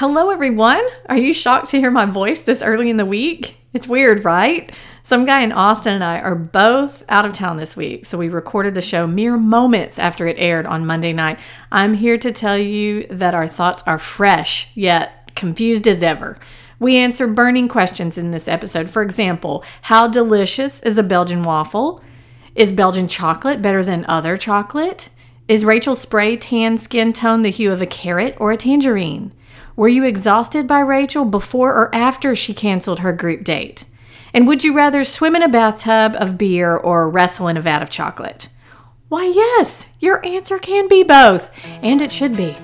Hello, everyone. Are you shocked to hear my voice this early in the week? It's weird, right? Some guy in Austin and I are both out of town this week, so we recorded the show mere moments after it aired on Monday night. I'm here to tell you that our thoughts are fresh, yet confused as ever. We answer burning questions in this episode. For example, how delicious is a Belgian waffle? Is Belgian chocolate better than other chocolate? Is Rachel Spray tan skin tone the hue of a carrot or a tangerine? Were you exhausted by Rachel before or after she canceled her group date? And would you rather swim in a bathtub of beer or wrestle in a vat of chocolate? Why, yes, your answer can be both, and it should be.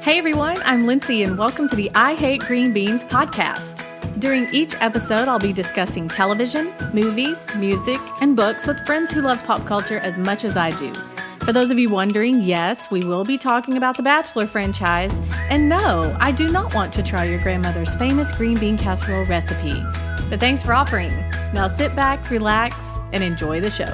Hey everyone, I'm Lindsay, and welcome to the I Hate Green Beans podcast. During each episode, I'll be discussing television, movies, music, and books with friends who love pop culture as much as I do. For those of you wondering, yes, we will be talking about the Bachelor franchise. And no, I do not want to try your grandmother's famous green bean casserole recipe. But thanks for offering. Now sit back, relax, and enjoy the show.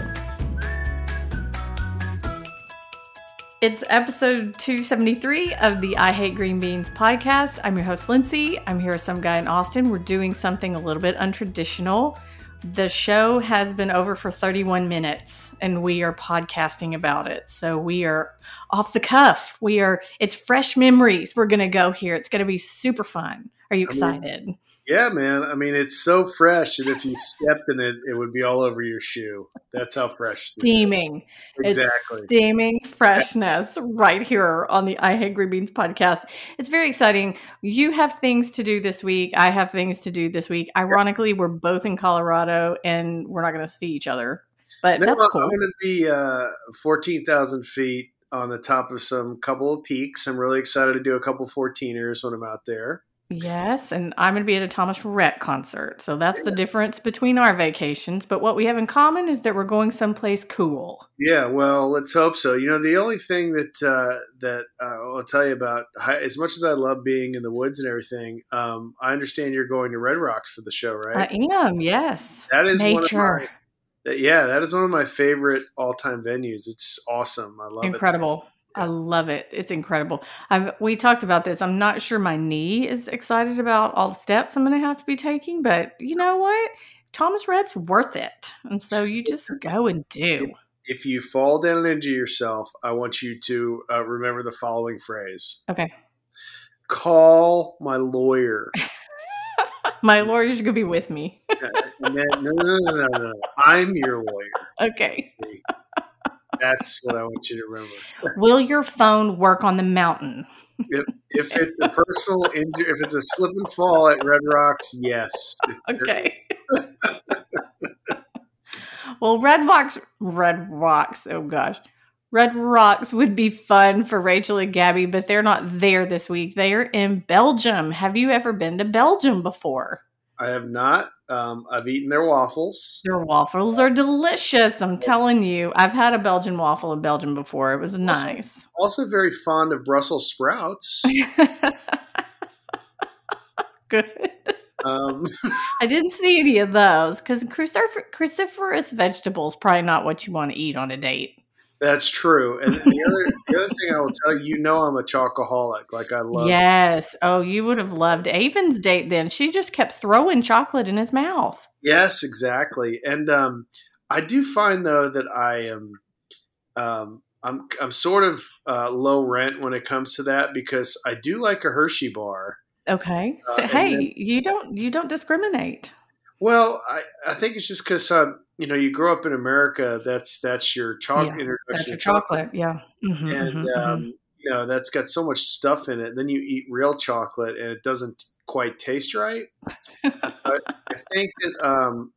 It's episode 273 of the I Hate Green Beans podcast. I'm your host, Lindsay. I'm here with some guy in Austin. We're doing something a little bit untraditional the show has been over for 31 minutes and we are podcasting about it. So we are off the cuff. We are, it's fresh memories. We're going to go here. It's going to be super fun. Are you excited? I mean, yeah, man. I mean, it's so fresh that if you stepped in it, it would be all over your shoe. That's how fresh. Steaming. Exactly. It's steaming freshness right here on the I Hate Green Beans podcast. It's very exciting. You have things to do this week. I have things to do this week. Ironically, we're both in Colorado and we're not going to see each other. But no, that's cool. I'm going to be uh, 14,000 feet on the top of some couple of peaks. I'm really excited to do a couple 14ers when I'm out there. Yes, and I'm going to be at a Thomas Rhett concert. So that's the difference between our vacations. But what we have in common is that we're going someplace cool. Yeah, well, let's hope so. You know, the only thing that uh, that uh, I'll tell you about, as much as I love being in the woods and everything, um, I understand you're going to Red Rocks for the show, right? I am. Yes. That is nature. My, yeah, that is one of my favorite all-time venues. It's awesome. I love Incredible. it. Incredible. I love it. It's incredible. I've, we talked about this. I'm not sure my knee is excited about all the steps I'm going to have to be taking, but you know what? Thomas Rhett's worth it. And so you just go and do. If you fall down and injure yourself, I want you to uh, remember the following phrase. Okay. Call my lawyer. my lawyer's going to be with me. no, no, no, no, no, no. I'm your lawyer. Okay. That's what I want you to remember. Will your phone work on the mountain? If, if it's a personal injury, if it's a slip and fall at Red Rocks, yes. Okay. well, Red Rocks, Red Rocks. Oh gosh, Red Rocks would be fun for Rachel and Gabby, but they're not there this week. They are in Belgium. Have you ever been to Belgium before? I have not. Um, I've eaten their waffles. Their waffles are delicious. I'm telling you. I've had a Belgian waffle in Belgium before. It was nice. Also, also very fond of Brussels sprouts. Good. Um. I didn't see any of those because cruciferous vegetables probably not what you want to eat on a date. That's true. And the other the other thing I will tell you, you know, I'm a chocoholic. Like I love. Yes. Oh, you would have loved Aven's date. Then she just kept throwing chocolate in his mouth. Yes, exactly. And um, I do find though that I am, um, I'm I'm sort of uh, low rent when it comes to that because I do like a Hershey bar. Okay. So, uh, hey, then, you don't you don't discriminate. Well, I, I think it's just because um, you know you grow up in America. That's that's your chocolate. Yeah, that's your chocolate. chocolate. Yeah, mm-hmm, and mm-hmm, um, mm-hmm. you know that's got so much stuff in it. Then you eat real chocolate, and it doesn't quite taste right. I, I, think that um,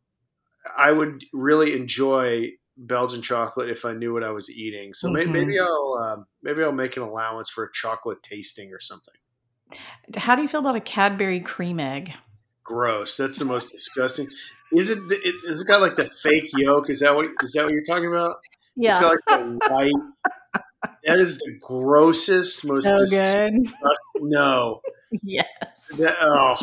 I would really enjoy Belgian chocolate if I knew what I was eating. So maybe, maybe mm-hmm. I'll uh, maybe I'll make an allowance for a chocolate tasting or something. How do you feel about a Cadbury cream egg? gross. That's the most disgusting. Is it? it has got like the fake yolk? Is that what? Is that what you're talking about? Yeah. It's got like the white. that is the grossest, most so good. No. Yes. That, oh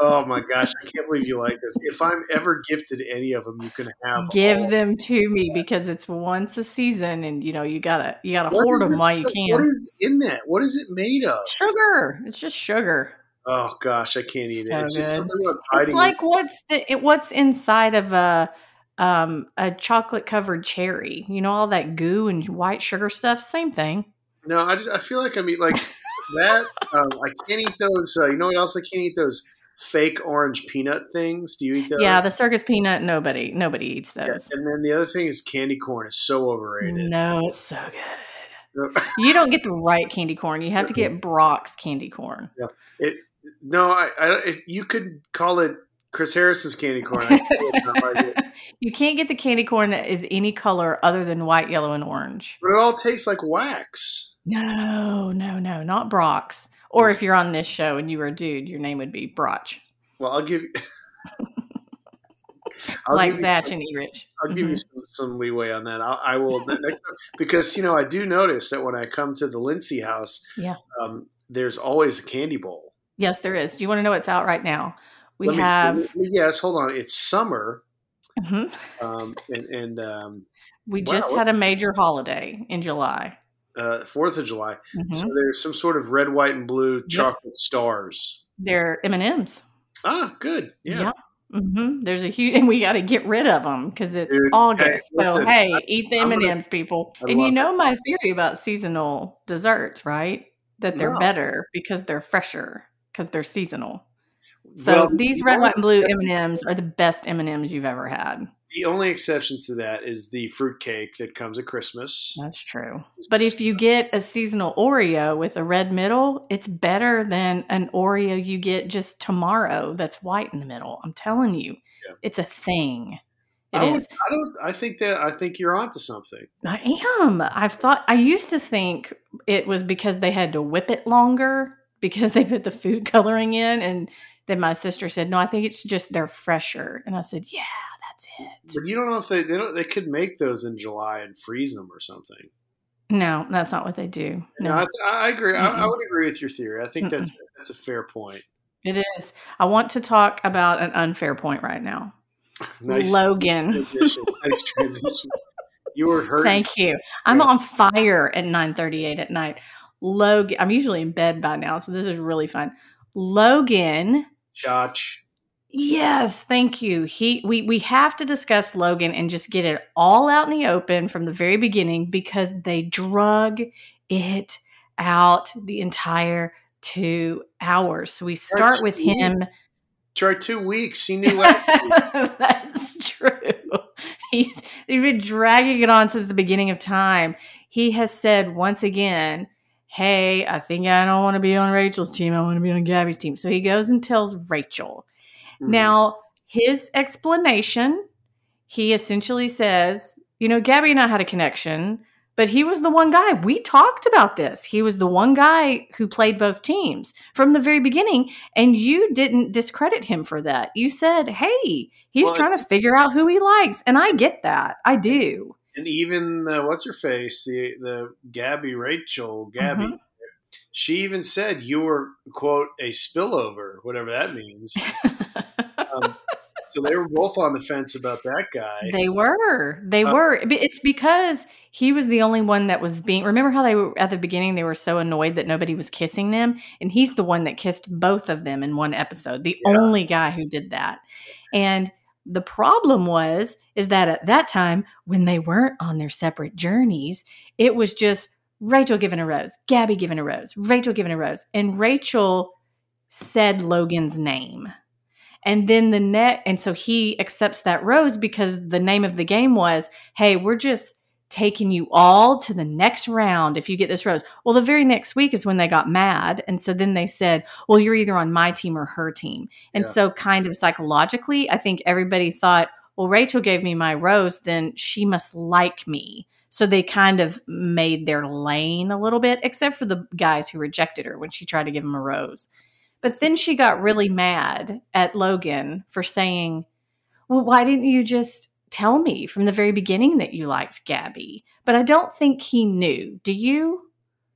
Oh my gosh, I can't believe you like this. If I'm ever gifted any of them, you can have. Give all. them to me because it's once a season, and you know you gotta you gotta What hoard them while you can. What is in that? What is it made of? Sugar. It's just sugar. Oh gosh, I can't eat So it. It's just something about It's like what's the it, what's inside of a um a chocolate covered cherry. You know all that goo and white sugar stuff. Same thing. No, I just I feel like I mean like that. Um, I can't eat those. Uh, you know what else I can't eat? Those fake orange peanut things. Do you eat those? Yeah, the circus peanut. Nobody nobody eats Yeah, those. And then the other thing is candy corn is so overrated. No, it's so good. You don't get the right candy corn. You have to get Brach's candy corn. No, I, I you could call it Chris Harrison's candy corn. I like it. You can't get the candy corn that is any color other than white, yellow, and orange. But it all tastes like wax. No, no, no, not Brach's. Or if you're on this show and you were a dude, your name would be Broch. Well, I'll give. I'll like give you- Zach and Erich. I'll give you some, some leeway on that. I'll, I will next time because you know I do notice that when I come to the Lindsay house, Yeah. um, there's always a candy bowl. Yes, there is. Do you want to know what's out right now? We Let have. Let me- yes, hold on. It's summer, Mhm. um, and, and um, We Wow, just had a major holiday in July. uh, Fourth of July. Mhm. So there's some sort of red, white, and blue chocolate stars. They're M and M's. Ah, good. Yeah. hmm There's a huge, and we got to get rid of them because it's Dude, August. hey, so hey, I- eat the M and M's, people. I and you know my theory about seasonal desserts, right? That they're No. better because they're fresher because they're seasonal. So Well, these the red, white, and blue M and M's are the best M and M's you've ever had. The only exception to that is the fruit cake that comes at Christmas. That's true. But if you get a seasonal Oreo with a red middle, it's better than an Oreo you get just tomorrow that's white in the middle. I'm telling you, Yeah. it's a thing. It I, would. I don't. I think that. I think you're onto something. I am. I've thought. I used to think it was because they had to whip it longer because they put the food coloring in, and then my sister said, "No, I think it's just they're fresher." And I said, "Yeah, that's it." But you don't know if they they, don't, they could make those in July and freeze them or something. No, that's not what they do. No, No, I, I agree. I, I would agree with your theory. I think that's that's a fair point. it is. I want to talk about an unfair point right now. Nice Logan. transition. nice transition. You were hurt. Thank you. I'm on fire at 9:38 at night. Logan, I'm usually in bed by now, so this is really fun. Logan, Chach. yes, thank you. He we we have to discuss Logan and just get it all out in the open from the very beginning because they drug it out the entire 2 hours. So we start with him Try two weeks. He knew last. That's true. He's, he's been dragging it on since the beginning of time. He has said once again, Hey, I think I don't want to be on Rachel's team. I want to be on Gabby's team. So he goes and tells Rachel. Hmm. Now, his explanation, he essentially says, You know, Gabby and I had a connection, but he was the one guy. We talked about this. He was the one guy who played both teams from the very beginning. And you didn't discredit him for that. You said, Hey, he's Well, trying to figure out who he likes. And I get that. I do. And even uh, what's her face, the the Gabby Rachel Gabby. Mm-hmm. She even said you were quote a spillover, whatever that means. Um, so they were both on the fence about that guy. They were. They Uh, were. It's because he was the only one that was being. Remember how they were at the beginning? They were so annoyed that nobody was kissing them, and he's the one that kissed both of them in one episode. The Yeah. only guy who did that. And the problem was is that at that time when they weren't on their separate journeys, it was just Rachel giving a rose, Gabby giving a rose, Rachel giving a rose, and Rachel said Logan's name. And then the net, and so he accepts that rose because the name of the game was, hey, we're just taking you all to the next round if you get this rose. Well, the very next week is when they got mad. And so then they said, well, you're either on my team or her team. And Yeah. so, kind of psychologically, I think everybody thought, well, Rachel gave me my rose, then she must like me. So they kind of made their lane a little bit, except for the guys who rejected her when she tried to give him a rose. But then she got really mad at Logan for saying, Well, why didn't you just tell me from the very beginning that you liked Gabby? But I don't think he knew. Do you?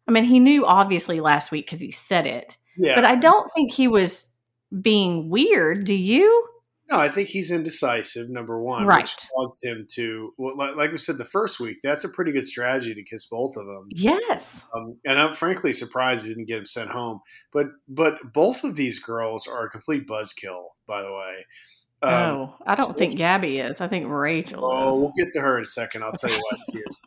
I mean, he knew obviously last week because he said it, yeah, but I don't think he was being weird. Do you? No, I think he's indecisive. Number one, Right. which caused him to, well, like, like we said the first week, that's a pretty good strategy to kiss both of them. Yes. Um, and I'm frankly surprised he didn't get him sent home. But but both of these girls are a complete buzzkill, by the way. Um, oh, I don't so think Gabby is. I think Rachel Oh, is. we'll get to her in a second. I'll tell you why she is.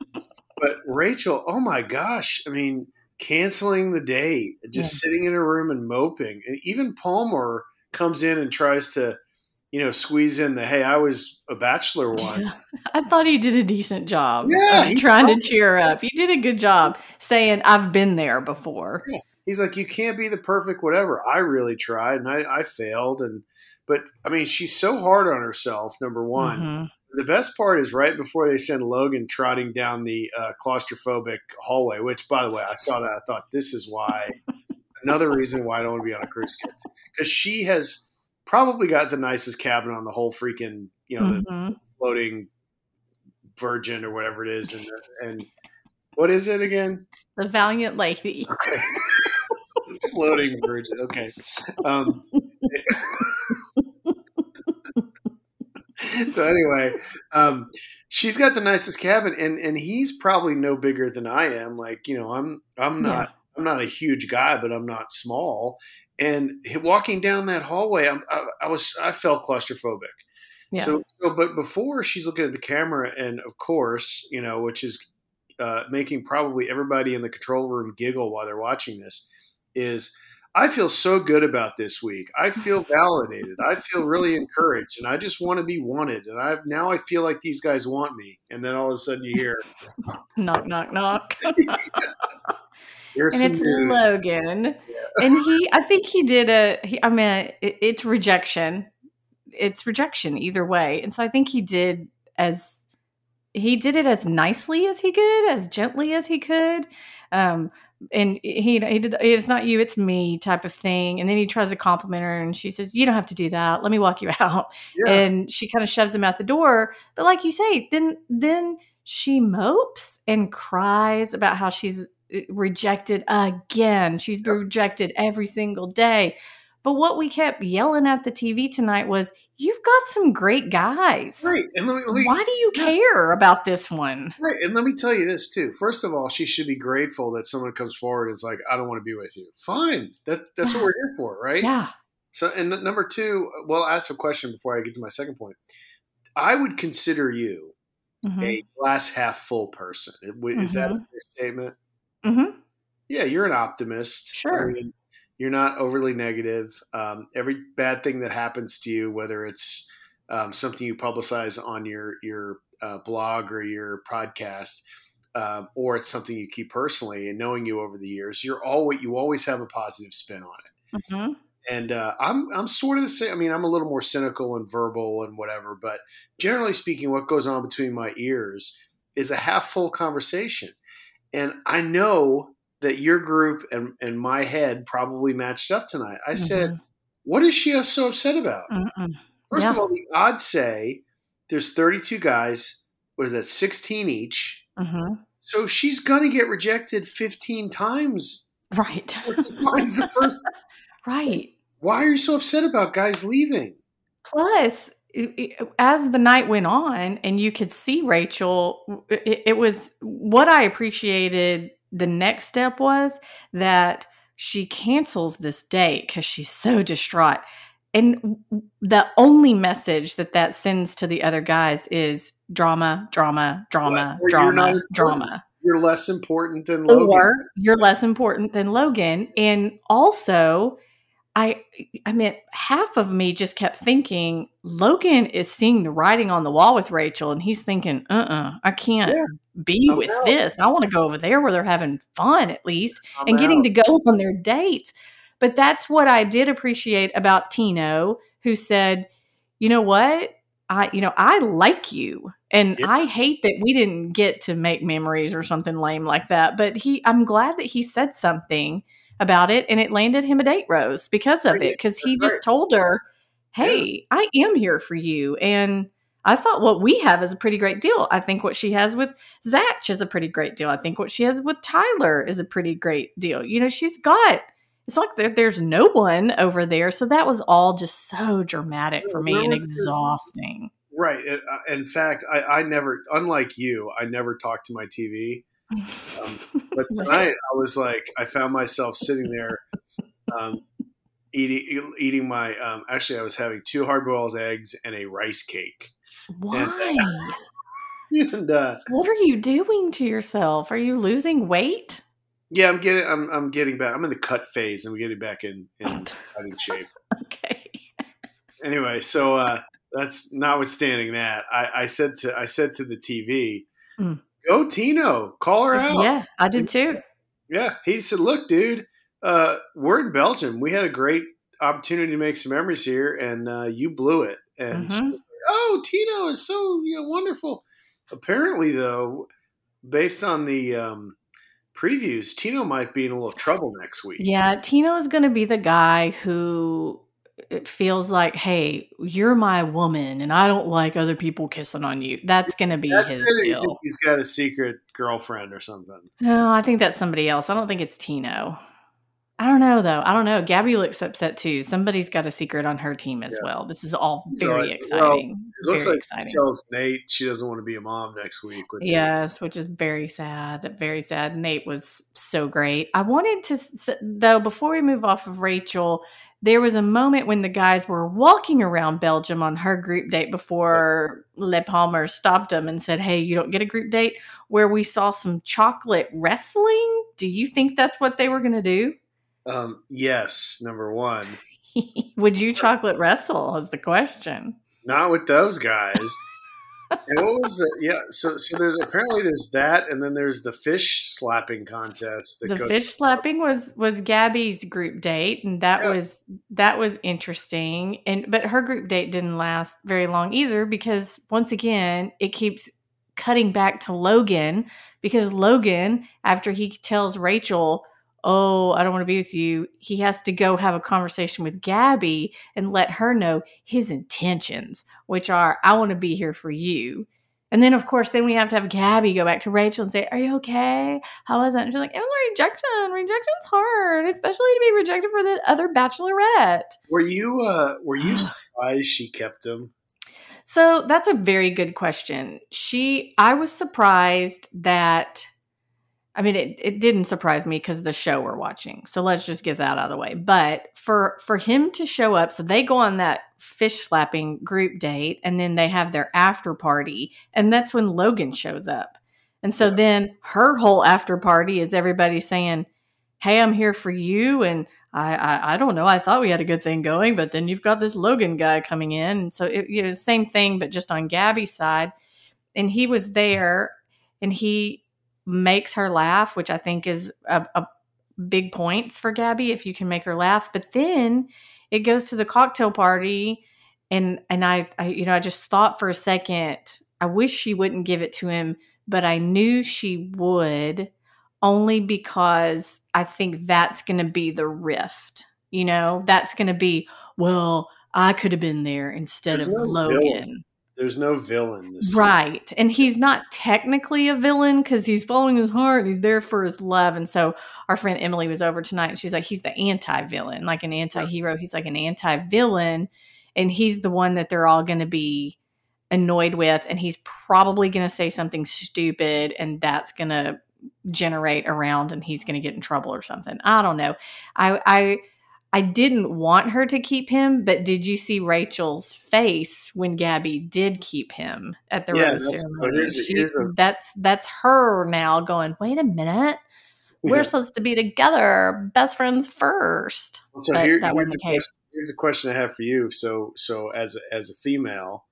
But Rachel, oh my gosh! I mean, canceling the date, just sitting in a room and moping. And even Palmer comes in and tries to, you know, squeeze in the "Hey, I was a bachelor one." Yeah. I thought he did a decent job. Yeah, of trying to cheer her up. He did a good job saying, "I've been there before." Yeah. He's like, "You can't be the perfect whatever." I really tried and I, I failed, and but I mean, she's so hard on herself. Number one. Mhm. The best part is right before they send Logan trotting down the uh, claustrophobic hallway. Which, by the way, I saw that. I thought this is why another reason why I don't want to be on a cruise ship because she has probably got the nicest cabin on the whole freaking you know the Mhm. floating Virgin or whatever it is, and and what is it again? The valiant lady. Okay. Floating virgin. Okay. Um, so anyway, um, she's got the nicest cabin, and and he's probably no bigger than I am. Like you know, I'm I'm not I'm not a huge guy, but I'm not small. And walking down that hallway, I'm, I, I was I felt claustrophobic. Yeah. So, so, but before she's looking at the camera, and of course, you know, which is uh, making probably everybody in the control room giggle while they're watching this, is I feel so good about this week. I feel validated. I feel really encouraged, and I just want to be wanted. And I now I feel like these guys want me. And then all of a sudden you hear, knock, knock, knock. "Here's and it's news." Logan. and he, I think he did a. He, I mean, it, it's rejection. It's rejection either way, and so I think he did as he did it as nicely as he could, as gently as he could. Um, and he he did it's not you, it's me type of thing. And then he tries to compliment her, and she says, "You don't have to do that. Let me walk you out." Yeah. and she kind of shoves him out the door. But like you say, then then she mopes and cries about how she's uh, rejected again. She's been rejected every single day. But what we kept yelling at the TV tonight was, "You've got some great guys. Right. And let me, let me Why do you care about this one?" Right, and let me tell you this too. First of all, she should be grateful that someone comes forward and is like, "I don't want to be with you." Fine, that that's what we're here for, right? Yeah, So, and number two, well, I'll ask a question before I get to my second point. I would consider you Mhm. a glass half full person. Is is that a Mhm. fair statement? Mhm. Yeah, you're an optimist. Sure. I mean, you're not overly negative. Um, every bad thing that happens to you, whether it's um, something you publicize on your your uh, blog or your podcast, um, or it's something you keep personally, and knowing you over the years, you're always you always have a positive spin on it. Mhm. And uh, I'm I'm sort of the same. I mean, I'm a little more cynical and verbal and whatever, but generally speaking, what goes on between my ears is a half full conversation. And I know that your group and, and my head probably matched up tonight. I said, "What is she so upset about?" Mm-mm. First Yeah. of all, the odds say there's 32 guys. What is that? 16 each. Mhm. So she's gonna get rejected 15 times. Right. finds the first. right. Why are you so upset about guys leaving? Plus, as the night went on and you could see Rachel, it, it was what I appreciated. The next step was that she cancels this date because she's so distraught. And the only message that that sends to the other guys is drama, drama, drama, Or you're drama, drama You're less important than Logan. or you're less important than Logan. And also, I I mean, half of me just kept thinking Logan is seeing the writing on the wall with Rachel, and he's thinking, uh uh I can't Yeah. be I'm with out. this. I want to go over there where they're having fun at least I'm and getting out. to go on their dates. But that's what I did appreciate about Tino, who said, you know what? I, you know, I like you. And Yeah. I hate that we didn't get to make memories or something lame like that. But he, I'm glad that he said something about it and it landed him a date rose because of it. Cause he just told her, Hey, I am here for you. And I thought what we have is a pretty great deal. I think what she has with Zach is a pretty great deal. I think what she has with Tyler is a pretty great deal. You know, she's got it's like there, there's no one over there. So that was all just so dramatic for me and exhausting. Right. Uh, in fact, I, I never, unlike you, I never talk to my TV. Um, But tonight, I was like, I found myself sitting there, um, eating eating my. Um, actually, I was having two hard boiled eggs and a rice cake. Why? And uh, what are you doing to yourself? Are you losing weight? yeah, I'm getting, I'm, I'm getting back. I'm in the cut phase. I'm getting back in in fighting shape. Okay. Anyway, so uh, that's notwithstanding that, I, I said to I said to the TV, Mm. "Go Tino, call her out." Yeah, I did too. Yeah, he said, "Look, dude, uh, we're in Belgium. We had a great opportunity to make some memories here, and uh, you blew it." And Mhm. like, oh, Tino is so you know wonderful. Apparently, though, based on the um, previews, Tino might be in a little trouble next week. Yeah, Tino is going to be the guy who it feels like, hey, you're my woman, and I don't like other people kissing on you. That's going to be That's his good. deal. He's got a secret girlfriend or something. No, I think that's somebody else. I don't think it's Tino. I don't know though. I don't know. Gabby looks upset too. Somebody's got a secret on her team as Yeah. well. This is all So very well, exciting. It looks very like exciting. she tells Nate she doesn't want to be a mom next week. Which is- Yes, which is very sad. Very sad. Nate was so great. I wanted to, though, before we move off of Rachel, there was a moment when the guys were walking around Belgium on her group date before Le Palmer stopped them and said, Hey, you don't get a group date, where we saw some chocolate wrestling. Do you think that's what they were going to do? um, yes, number one. Would you chocolate wrestle? Is the question. Not with those guys. And what was the yeah? So so there's apparently there's that, and then there's the fish slapping contest. That the goes, fish slapping was was Gabby's group date, and that Yeah. was that was interesting. And but her group date didn't last very long either because once again it keeps cutting back to Logan because Logan after he tells Rachel. Oh, I don't want to be with you. He has to go have a conversation with Gabby and let her know his intentions, which are, I want to be here for you. And then, of course, then we have to have Gabby go back to Rachel and say, Are you okay? How was it? And she's like, It was a rejection. Rejection's hard, especially to be rejected for the other bachelorette. Were you uh were you surprised she kept him? So that's a very good question. She, I was surprised that, I mean, it, it didn't surprise me because the show we're watching. So let's just get that out of the way. But for for him to show up, so they go on that fish slapping group date, and then they have their after party, and that's when Logan shows up. And so Yeah. then her whole after party is everybody saying, "Hey, I'm here for you," and I, I I don't know. I thought we had a good thing going, but then you've got this Logan guy coming in, and so it, you know, same thing, but just on Gabby's side. And he was there, and he makes her laugh, which I think is a, a big points for Gabby if you can make her laugh. But then it goes to the cocktail party, and and I, I you know I just thought for a second, I wish she wouldn't give it to him, but I knew she would only because I think that's going to be the rift. You know, that's going to be, well, I could have been there instead of Logan. There's no villain. This Right. And he's not technically a villain because he's following his heart he's there for his love. And so our friend Emily was over tonight and she's like, he's the anti villain, like an anti hero. He's like an anti villain. And he's the one that they're all going to be annoyed with. And he's probably going to say something stupid and that's going to generate around and he's going to get in trouble or something. I don't know. I, I, I didn't want her to keep him, but did you see Rachel's face when Gabby did keep him at the Yeah, rose that's- ceremony? here's She- here's a- that's that's her now going. Wait a minute, we're supposed to be together, best friends first. So here, that here's, a question, here's a question I have for you. So so as a, as a female,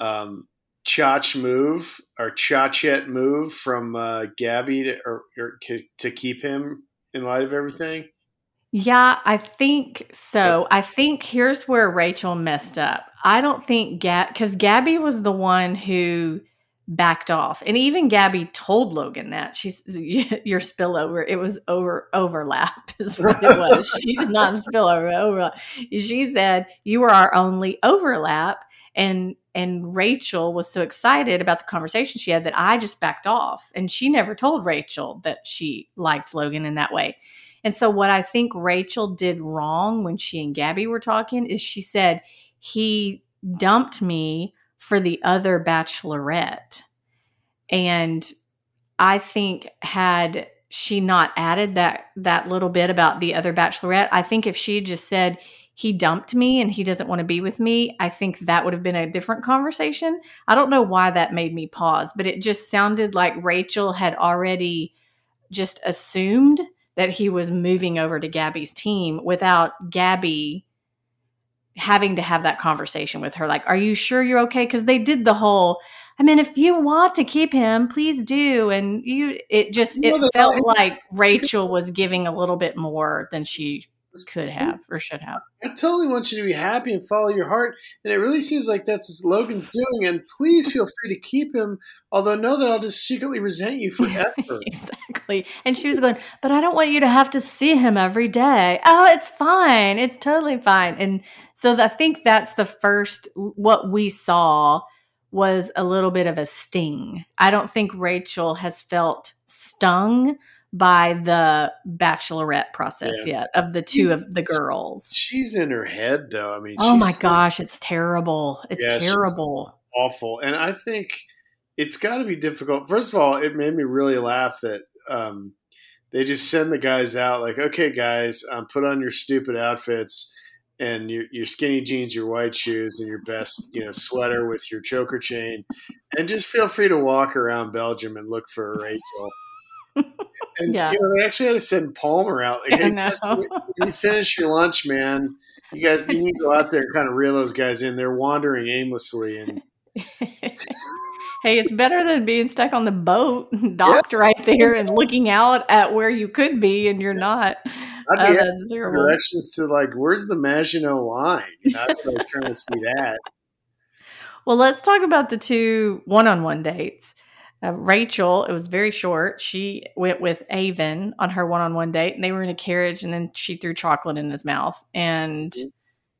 um, Chach move or Chachet move from uh, Gabby to or, or to keep him in light of everything. Yeah, I think so. I think here's where Rachel messed up. I don't think Gab because Gabby was the one who backed off, and even Gabby told Logan that she's your spillover. It was over overlap is what it was. She's not spillover overlap. She said you were our only overlap, and and Rachel was so excited about the conversation she had that I just backed off, and she never told Rachel that she liked Logan in that way. And so, what I think Rachel did wrong when she and Gabby were talking is she said, He dumped me for the other bachelorette. And I think, had she not added that that little bit about the other bachelorette, I think if she just said he dumped me and he doesn't want to be with me, I think that would have been a different conversation. I don't know why that made me pause, but it just sounded like Rachel had already just assumed that he was moving over to Gabby's team without Gabby having to have that conversation with her. Like are you sure you're okay? Because they did the whole I mean, if you want to keep him, please do. And you, it just, it felt like Rachel was giving a little bit more than she could have or should have. I totally want you to be happy and follow your heart. And it really seems like that's what Logan's doing. And please feel free to keep him, although know that I'll just secretly resent you forever. exactly. And she was going, but I don't want you to have to see him every day. Oh, it's fine. It's totally fine. And so I think that's the first, what we saw was a little bit of a sting. I don't think Rachel has felt stung by the bachelorette process yeah. yet of the 2 she's, of the girls. She's in her head though. I mean, oh my gosh, it's terrible. It's yeah, terrible. Awful. And I think it's got to be difficult. First of all, it made me really laugh that um, they just send the guys out like, okay, guys, um, put on your stupid outfits and your, your skinny jeans, your white shoes, and your best you know sweater with your choker chain, and just feel free to walk around Belgium and look for Rachel. And yeah. you know, they actually had to send Palmer out. Like, hey, just, you finish your lunch, man. You guys, you need to go out there and kind of reel those guys in. They're wandering aimlessly, and hey, it's better than being stuck on the boat, docked yeah. right there, and looking out at where you could be and you're not. I'd be uh, directions to like, where's the Maginot line? You know, I'm trying to see that. Well, let's talk about the two one-on-one dates. Uh, Rachel, it was very short. She went with Aven on her one-on-one date, and they were in a carriage, and then she threw chocolate in his mouth, and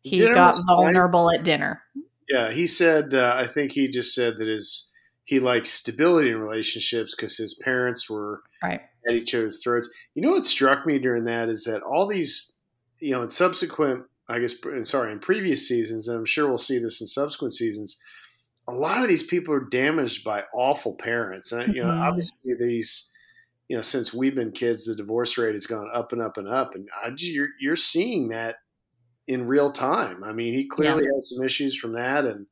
he dinner got vulnerable at dinner. Yeah, he said. Uh, I think he just said that his he likes stability in relationships because his parents were right at each other's throats. You know what struck me during that is that all these, you know, in subsequent, I guess, sorry, in previous seasons, and I'm sure we'll see this in subsequent seasons, a lot of these people are damaged by awful parents. And, you know, mm-hmm. obviously these, you know, since we've been kids, the divorce rate has gone up and up and up. And I, you're, you're seeing that in real time. I mean, he clearly yeah. has some issues from that. And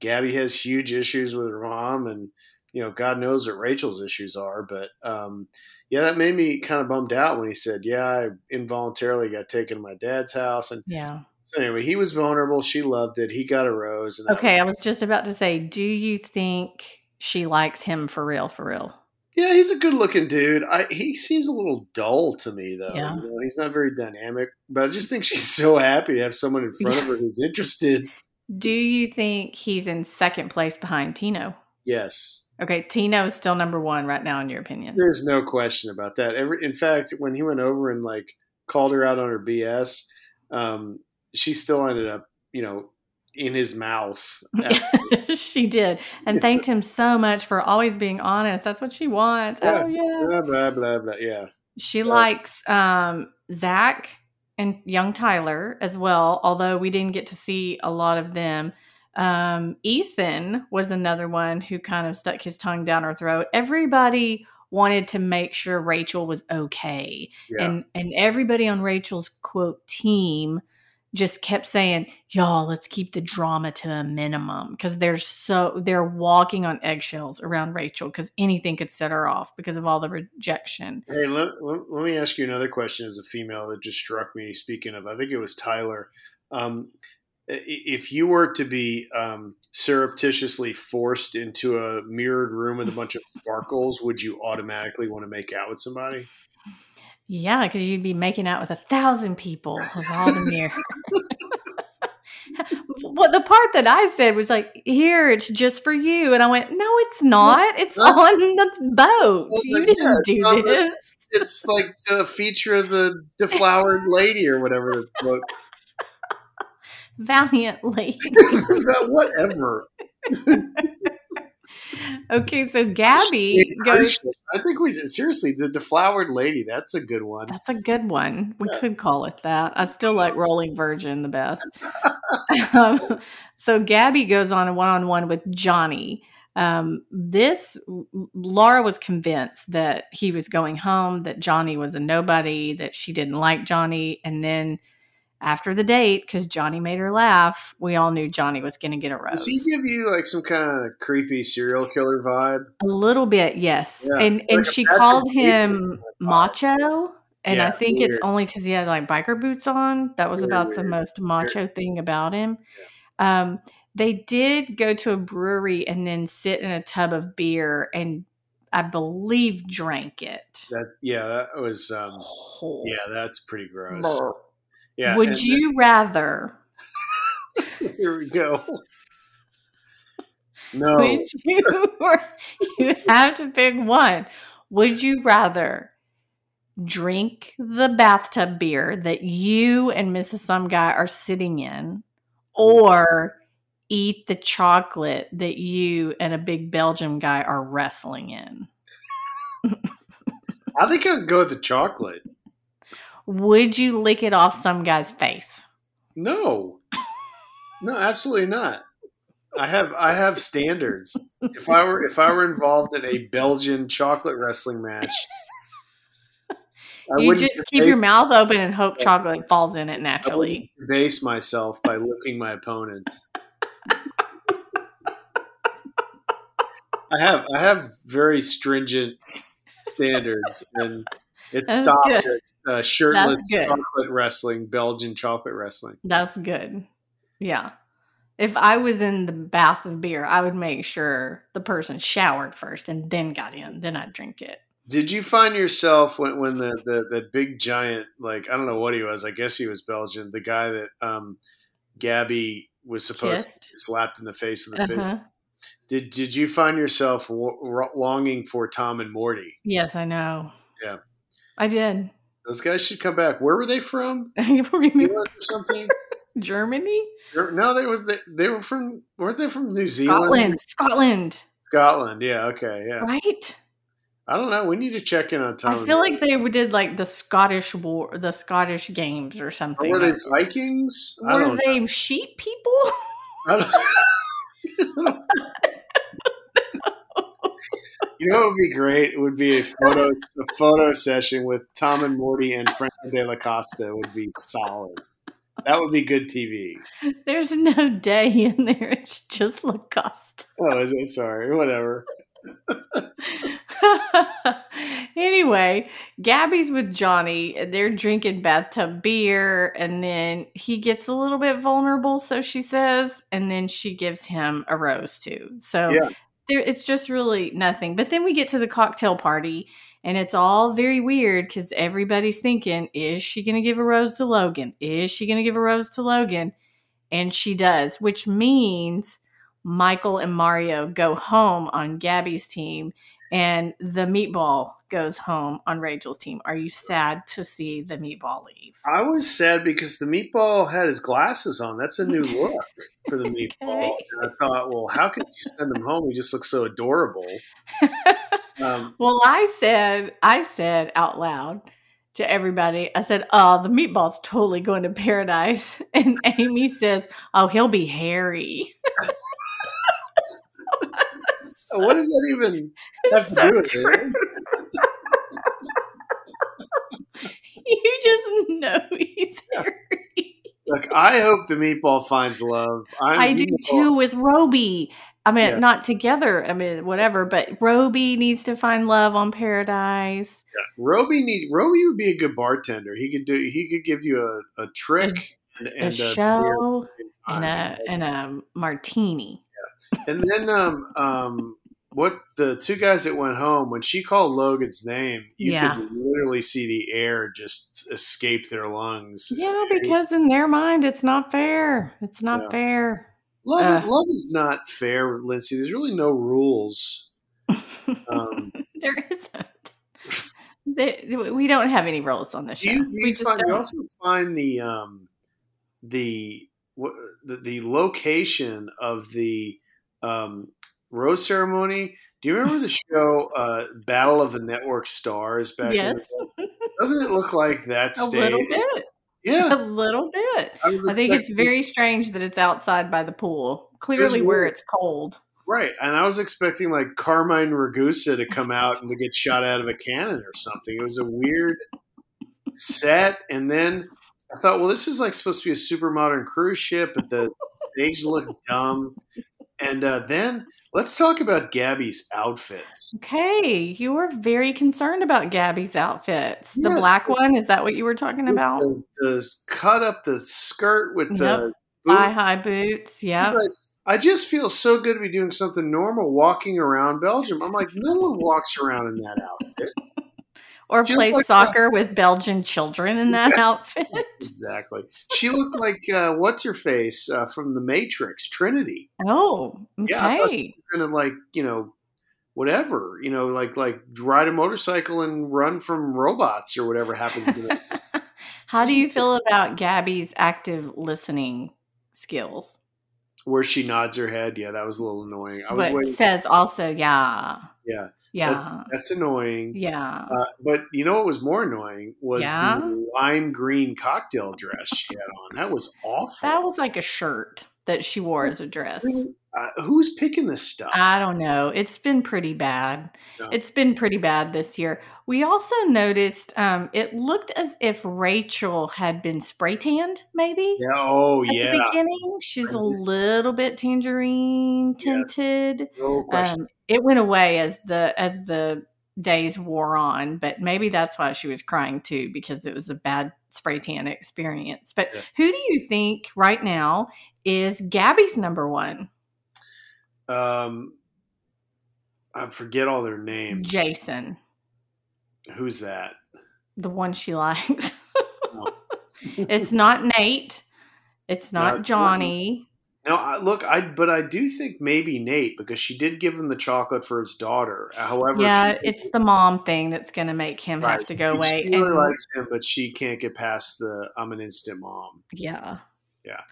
Gabby has huge issues with her mom. And, you know, God knows what Rachel's issues are. But, um, yeah, that made me kind of bummed out when he said, "Yeah, I involuntarily got taken to my dad's house." And yeah. So anyway, he was vulnerable. She loved it. He got a rose. okay, was- I was just about to say, do you think she likes him for real? For real? Yeah, he's a good-looking dude. I, he seems a little dull to me, though. Yeah. You know, he's not very dynamic, but I just think she's so happy to have someone in front of her who's interested. Do you think he's in second place behind Tino? Yes. Okay, Tino is still number one right now, in your opinion. There's no question about that. Every, in fact, when he went over and like called her out on her BS, um, she still ended up, you know, in his mouth. she did, and thanked him so much for always being honest. That's what she wants. Yeah. Oh yeah. Blah blah blah blah. Yeah. She likes um, Zach and young Tyler as well, although we didn't get to see a lot of them. Um, Ethan was another one who kind of stuck his tongue down her throat. Everybody wanted to make sure Rachel was okay. Yeah. And and everybody on Rachel's quote team just kept saying, "Y'all, let's keep the drama to a minimum because they're so they're walking on eggshells around Rachel because anything could set her off because of all the rejection." Hey, let, let, me ask you another question as a female that just struck me. Speaking of, I think it was Tyler. Um, if you were to be um, surreptitiously forced into a mirrored room with a bunch of sparkles, would you automatically want to make out with somebody? Yeah, because you'd be making out with a thousand people with all the mirror. well, the part that I said was like, "Here, it's just for you," and I went, "No, it's not. It's on the boat. Well, you didn't yeah, do this." it's like the feature of the deflowered lady or whatever valiantly. Whatever. Okay, so Gabby goes. I think we seriously the deflowered lady. That's a good one. That's a good one. We yeah. could call it that. I still like Rolling Virgin the best. um, so Gabby goes on a one on one with Johnny. Um, this Laura was convinced that he was going home, that Johnny was a nobody, that she didn't like Johnny, and then after the date, because Johnny made her laugh, we all knew Johnny was going to get a rose. Does he give you like some kind of creepy serial killer vibe? A little bit, yes. Yeah. And and she called him macho. And yeah, I think weird. it's only because he had like biker boots on. That was about weird. the most macho weird. thing about him. Yeah. Um, they did go to a brewery and then sit in a tub of beer and I believe drank it. That yeah, that was um, oh. yeah, that's pretty gross. Yeah. Would you rather? Here we go. No. Would you, you have to pick one. Would you rather drink the bathtub beer that you and Mrs. Some Guy are sitting in, mm-hmm. or eat the chocolate that you and a big Belgian guy are wrestling in? I think I'd go with the chocolate. Would you lick it off some guy's face? No. No, absolutely not. I have I have standards. If I were if I were involved in a Belgian chocolate wrestling match, I you just keep your mouth open and hope chocolate falls in it naturally. I base myself by licking my opponent. I have I have very stringent standards, and it That's stops good. at uh, shirtless chocolate wrestling, Belgian chocolate wrestling. That's good. Yeah. If I was in the bath of beer, I would make sure the person showered first and then got in. Then I'd drink it. Did you find yourself when, when the, the, the big giant, like, I don't know what he was, I guess he was Belgian, the guy that um, Gabby was supposed Kissed. to slapped in the face in the uh-huh. face? Did, did you find yourself w- longing for Tom and Morty? Yes, I know. Yeah. I did. Those guys should come back. Where were they from? or something? Germany? No, they was they, they were from weren't they from New Zealand? Scotland. Scotland. Scotland. Yeah. Okay. Yeah. Right. I don't know. We need to check in on time. I feel like they did like the Scottish war, the Scottish games or something. Or were they Vikings? Were they know. sheep people? I don't. You know, it would be great. It would be a photo a photo session with Tom and Morty and Franco de la Costa would be solid. That would be good TV. There's no day in there. It's just Lacoste. Oh, is it? Sorry. Whatever. anyway, Gabby's with Johnny. They're drinking bathtub beer, and then he gets a little bit vulnerable, so she says, and then she gives him a rose too. So yeah there it's just really nothing. But then we get to the cocktail party and it's all very weird because everybody's thinking, is she going to give a rose to Logan? Is she going to give a rose to Logan? And she does, which means Michael and Mario go home on Gabby's team and the meatball goes home on Rachel's team. Are you sad to see the meatball leave? I was sad because the meatball had his glasses on. That's a new look for the meatball. Okay. And I thought, well, how could you send him home? He just looks so adorable. um, well, I said, I said out loud to everybody, I said, "Oh, the meatball's totally going to paradise," and Amy says, "Oh, he'll be hairy." What does that even have to so do with true. it? you just know he's hairy. Look, I hope the meatball finds love. I'm i do meatball. too with Roby. I mean, yeah. not together. I mean, whatever. But Roby needs to find love on Paradise. Yeah. Roby need Roby would be a good bartender. He could do. He could give you a, a trick a, and, and a, show and a and a martini. Yeah. And then um um what the two guys that went home when she called Logan's name, you yeah. could literally see the air just escape their lungs. Yeah, because in their mind, it's not fair. It's not yeah. fair. Love, uh, love is not fair, Lindsay. There's really no rules. Um, there isn't. They, we don't have any rules on this show. You, you, find, you also find the um, the, the the location of the um, rose ceremony. Do you remember the show uh, Battle of the Network Stars back? Yes. Doesn't it look like that? A little bit. Yeah, a little bit. I, I think it's very strange that it's outside by the pool. Clearly, where it's cold. Right, and I was expecting like Carmine Ragusa to come out and to get shot out of a cannon or something. It was a weird set, and then I thought, well, this is like supposed to be a super modern cruise ship, but the stage looked dumb. And uh, then let's talk about Gabby's outfits. Okay, you were very concerned about Gabby's outfits. The yes, black the, one is that what you were talking about? The, the cut up the skirt with the thigh high boots. Yeah. Like, I just feel so good to be doing something normal, walking around Belgium. I'm like, no one walks around in that outfit or she play soccer with Belgian children in that exactly. outfit. exactly. She looked like uh, what's her face uh, from the Matrix, Trinity. Oh, okay. Yeah, kind of like you know, whatever you know, like like ride a motorcycle and run from robots or whatever happens. to How do you feel about Gabby's active listening skills? Where she nods her head, yeah, that was a little annoying. I was but waiting. says also, yeah, yeah. Yeah, that, that's annoying. Yeah, uh, but you know what was more annoying was yeah? the lime green cocktail dress she had on. That was awful. That was like a shirt that she wore as a dress. Uh, who's picking this stuff? I don't know. It's been pretty bad. No. It's been pretty bad this year. We also noticed um, it looked as if Rachel had been spray tanned, maybe. Yeah. Oh, at yeah. The beginning, she's a little bit tangerine tinted. Yes. No um, it went away as the as the days wore on, but maybe that's why she was crying too because it was a bad spray tan experience. But yeah. who do you think right now is Gabby's number one? Um, I forget all their names. Jason. Who's that? The one she likes. oh. it's not Nate. It's not no, Johnny. No, I, look, I but I do think maybe Nate because she did give him the chocolate for his daughter. However, yeah, it's the mom thing that's going to make him right. have to go away. She really and, likes him, but she can't get past the "I'm an instant mom." Yeah, yeah.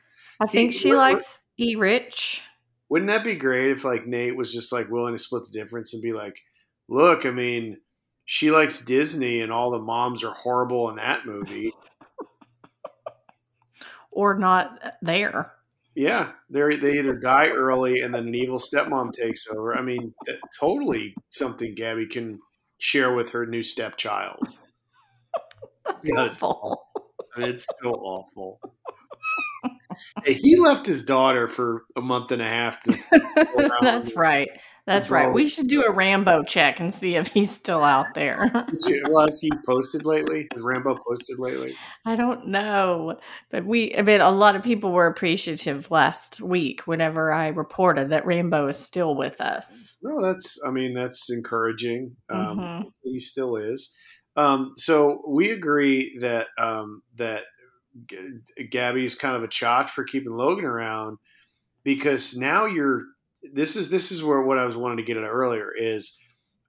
I think he, she what, likes E Rich. Wouldn't that be great if like Nate was just like willing to split the difference and be like, look, I mean, she likes Disney and all the moms are horrible in that movie. or not there. Yeah, they they either die early and then an evil stepmom takes over. I mean, totally something Gabby can share with her new stepchild. yeah, it's, awful. I mean, it's so awful he left his daughter for a month and a half to. That's right. That's right. We should do a Rambo check and see if he's still out there. well, has he posted lately? Has Rambo posted lately? I don't know, but we. I mean, a lot of people were appreciative last week whenever I reported that Rambo is still with us. No, that's. I mean, that's encouraging. Um, mm-hmm. He still is. Um, so we agree that um, that Gabby's kind of a chotch for keeping Logan around because now you're this is this is where what I was wanting to get at earlier is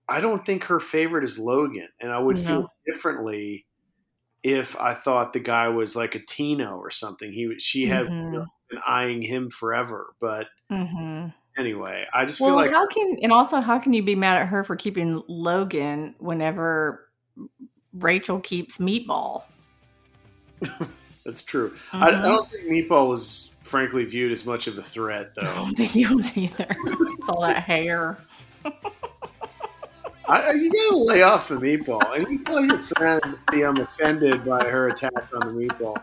I don't think her favorite is Logan and I would no. feel differently if I thought the guy was like a Tino or something. He she had mm-hmm. been eyeing him forever, but mm-hmm. anyway, I just well, feel like how can and also how can you be mad at her for keeping Logan whenever Rachel keeps Meatball? That's true. Mm-hmm. I, I, mm-hmm. don't think Meatball was frankly viewed as much of a threat, though. I don't think he was either. it's all that hair. I, you gotta lay off the meatball. And you tell your friend, see, I'm um, offended by her attack on the meatball.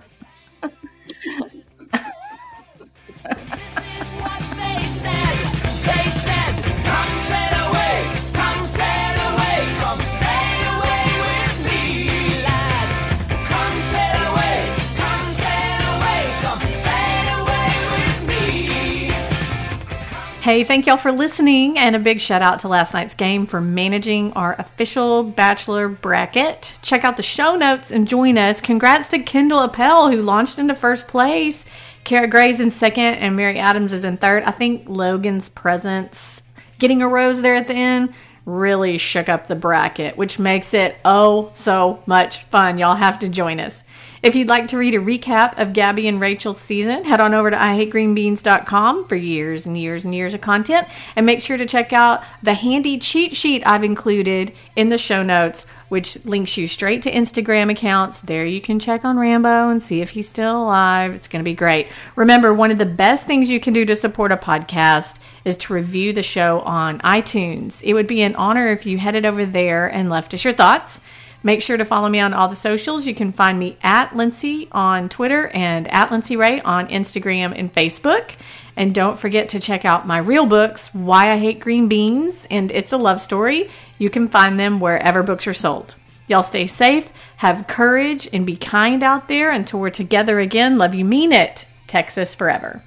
Hey, thank y'all for listening, and a big shout out to last night's game for managing our official Bachelor bracket. Check out the show notes and join us. Congrats to Kendall Appel, who launched into first place. Kara Gray's in second, and Mary Adams is in third. I think Logan's presence, getting a rose there at the end, really shook up the bracket, which makes it oh so much fun. Y'all have to join us. If you'd like to read a recap of Gabby and Rachel's season, head on over to IHateGreenBeans.com for years and years and years of content. And make sure to check out the handy cheat sheet I've included in the show notes, which links you straight to Instagram accounts. There you can check on Rambo and see if he's still alive. It's going to be great. Remember, one of the best things you can do to support a podcast is to review the show on iTunes. It would be an honor if you headed over there and left us your thoughts. Make sure to follow me on all the socials. You can find me at Lindsay on Twitter and at Lindsay Ray on Instagram and Facebook. And don't forget to check out my real books, Why I Hate Green Beans and It's a Love Story. You can find them wherever books are sold. Y'all stay safe, have courage, and be kind out there until we're together again. Love you, mean it. Texas forever.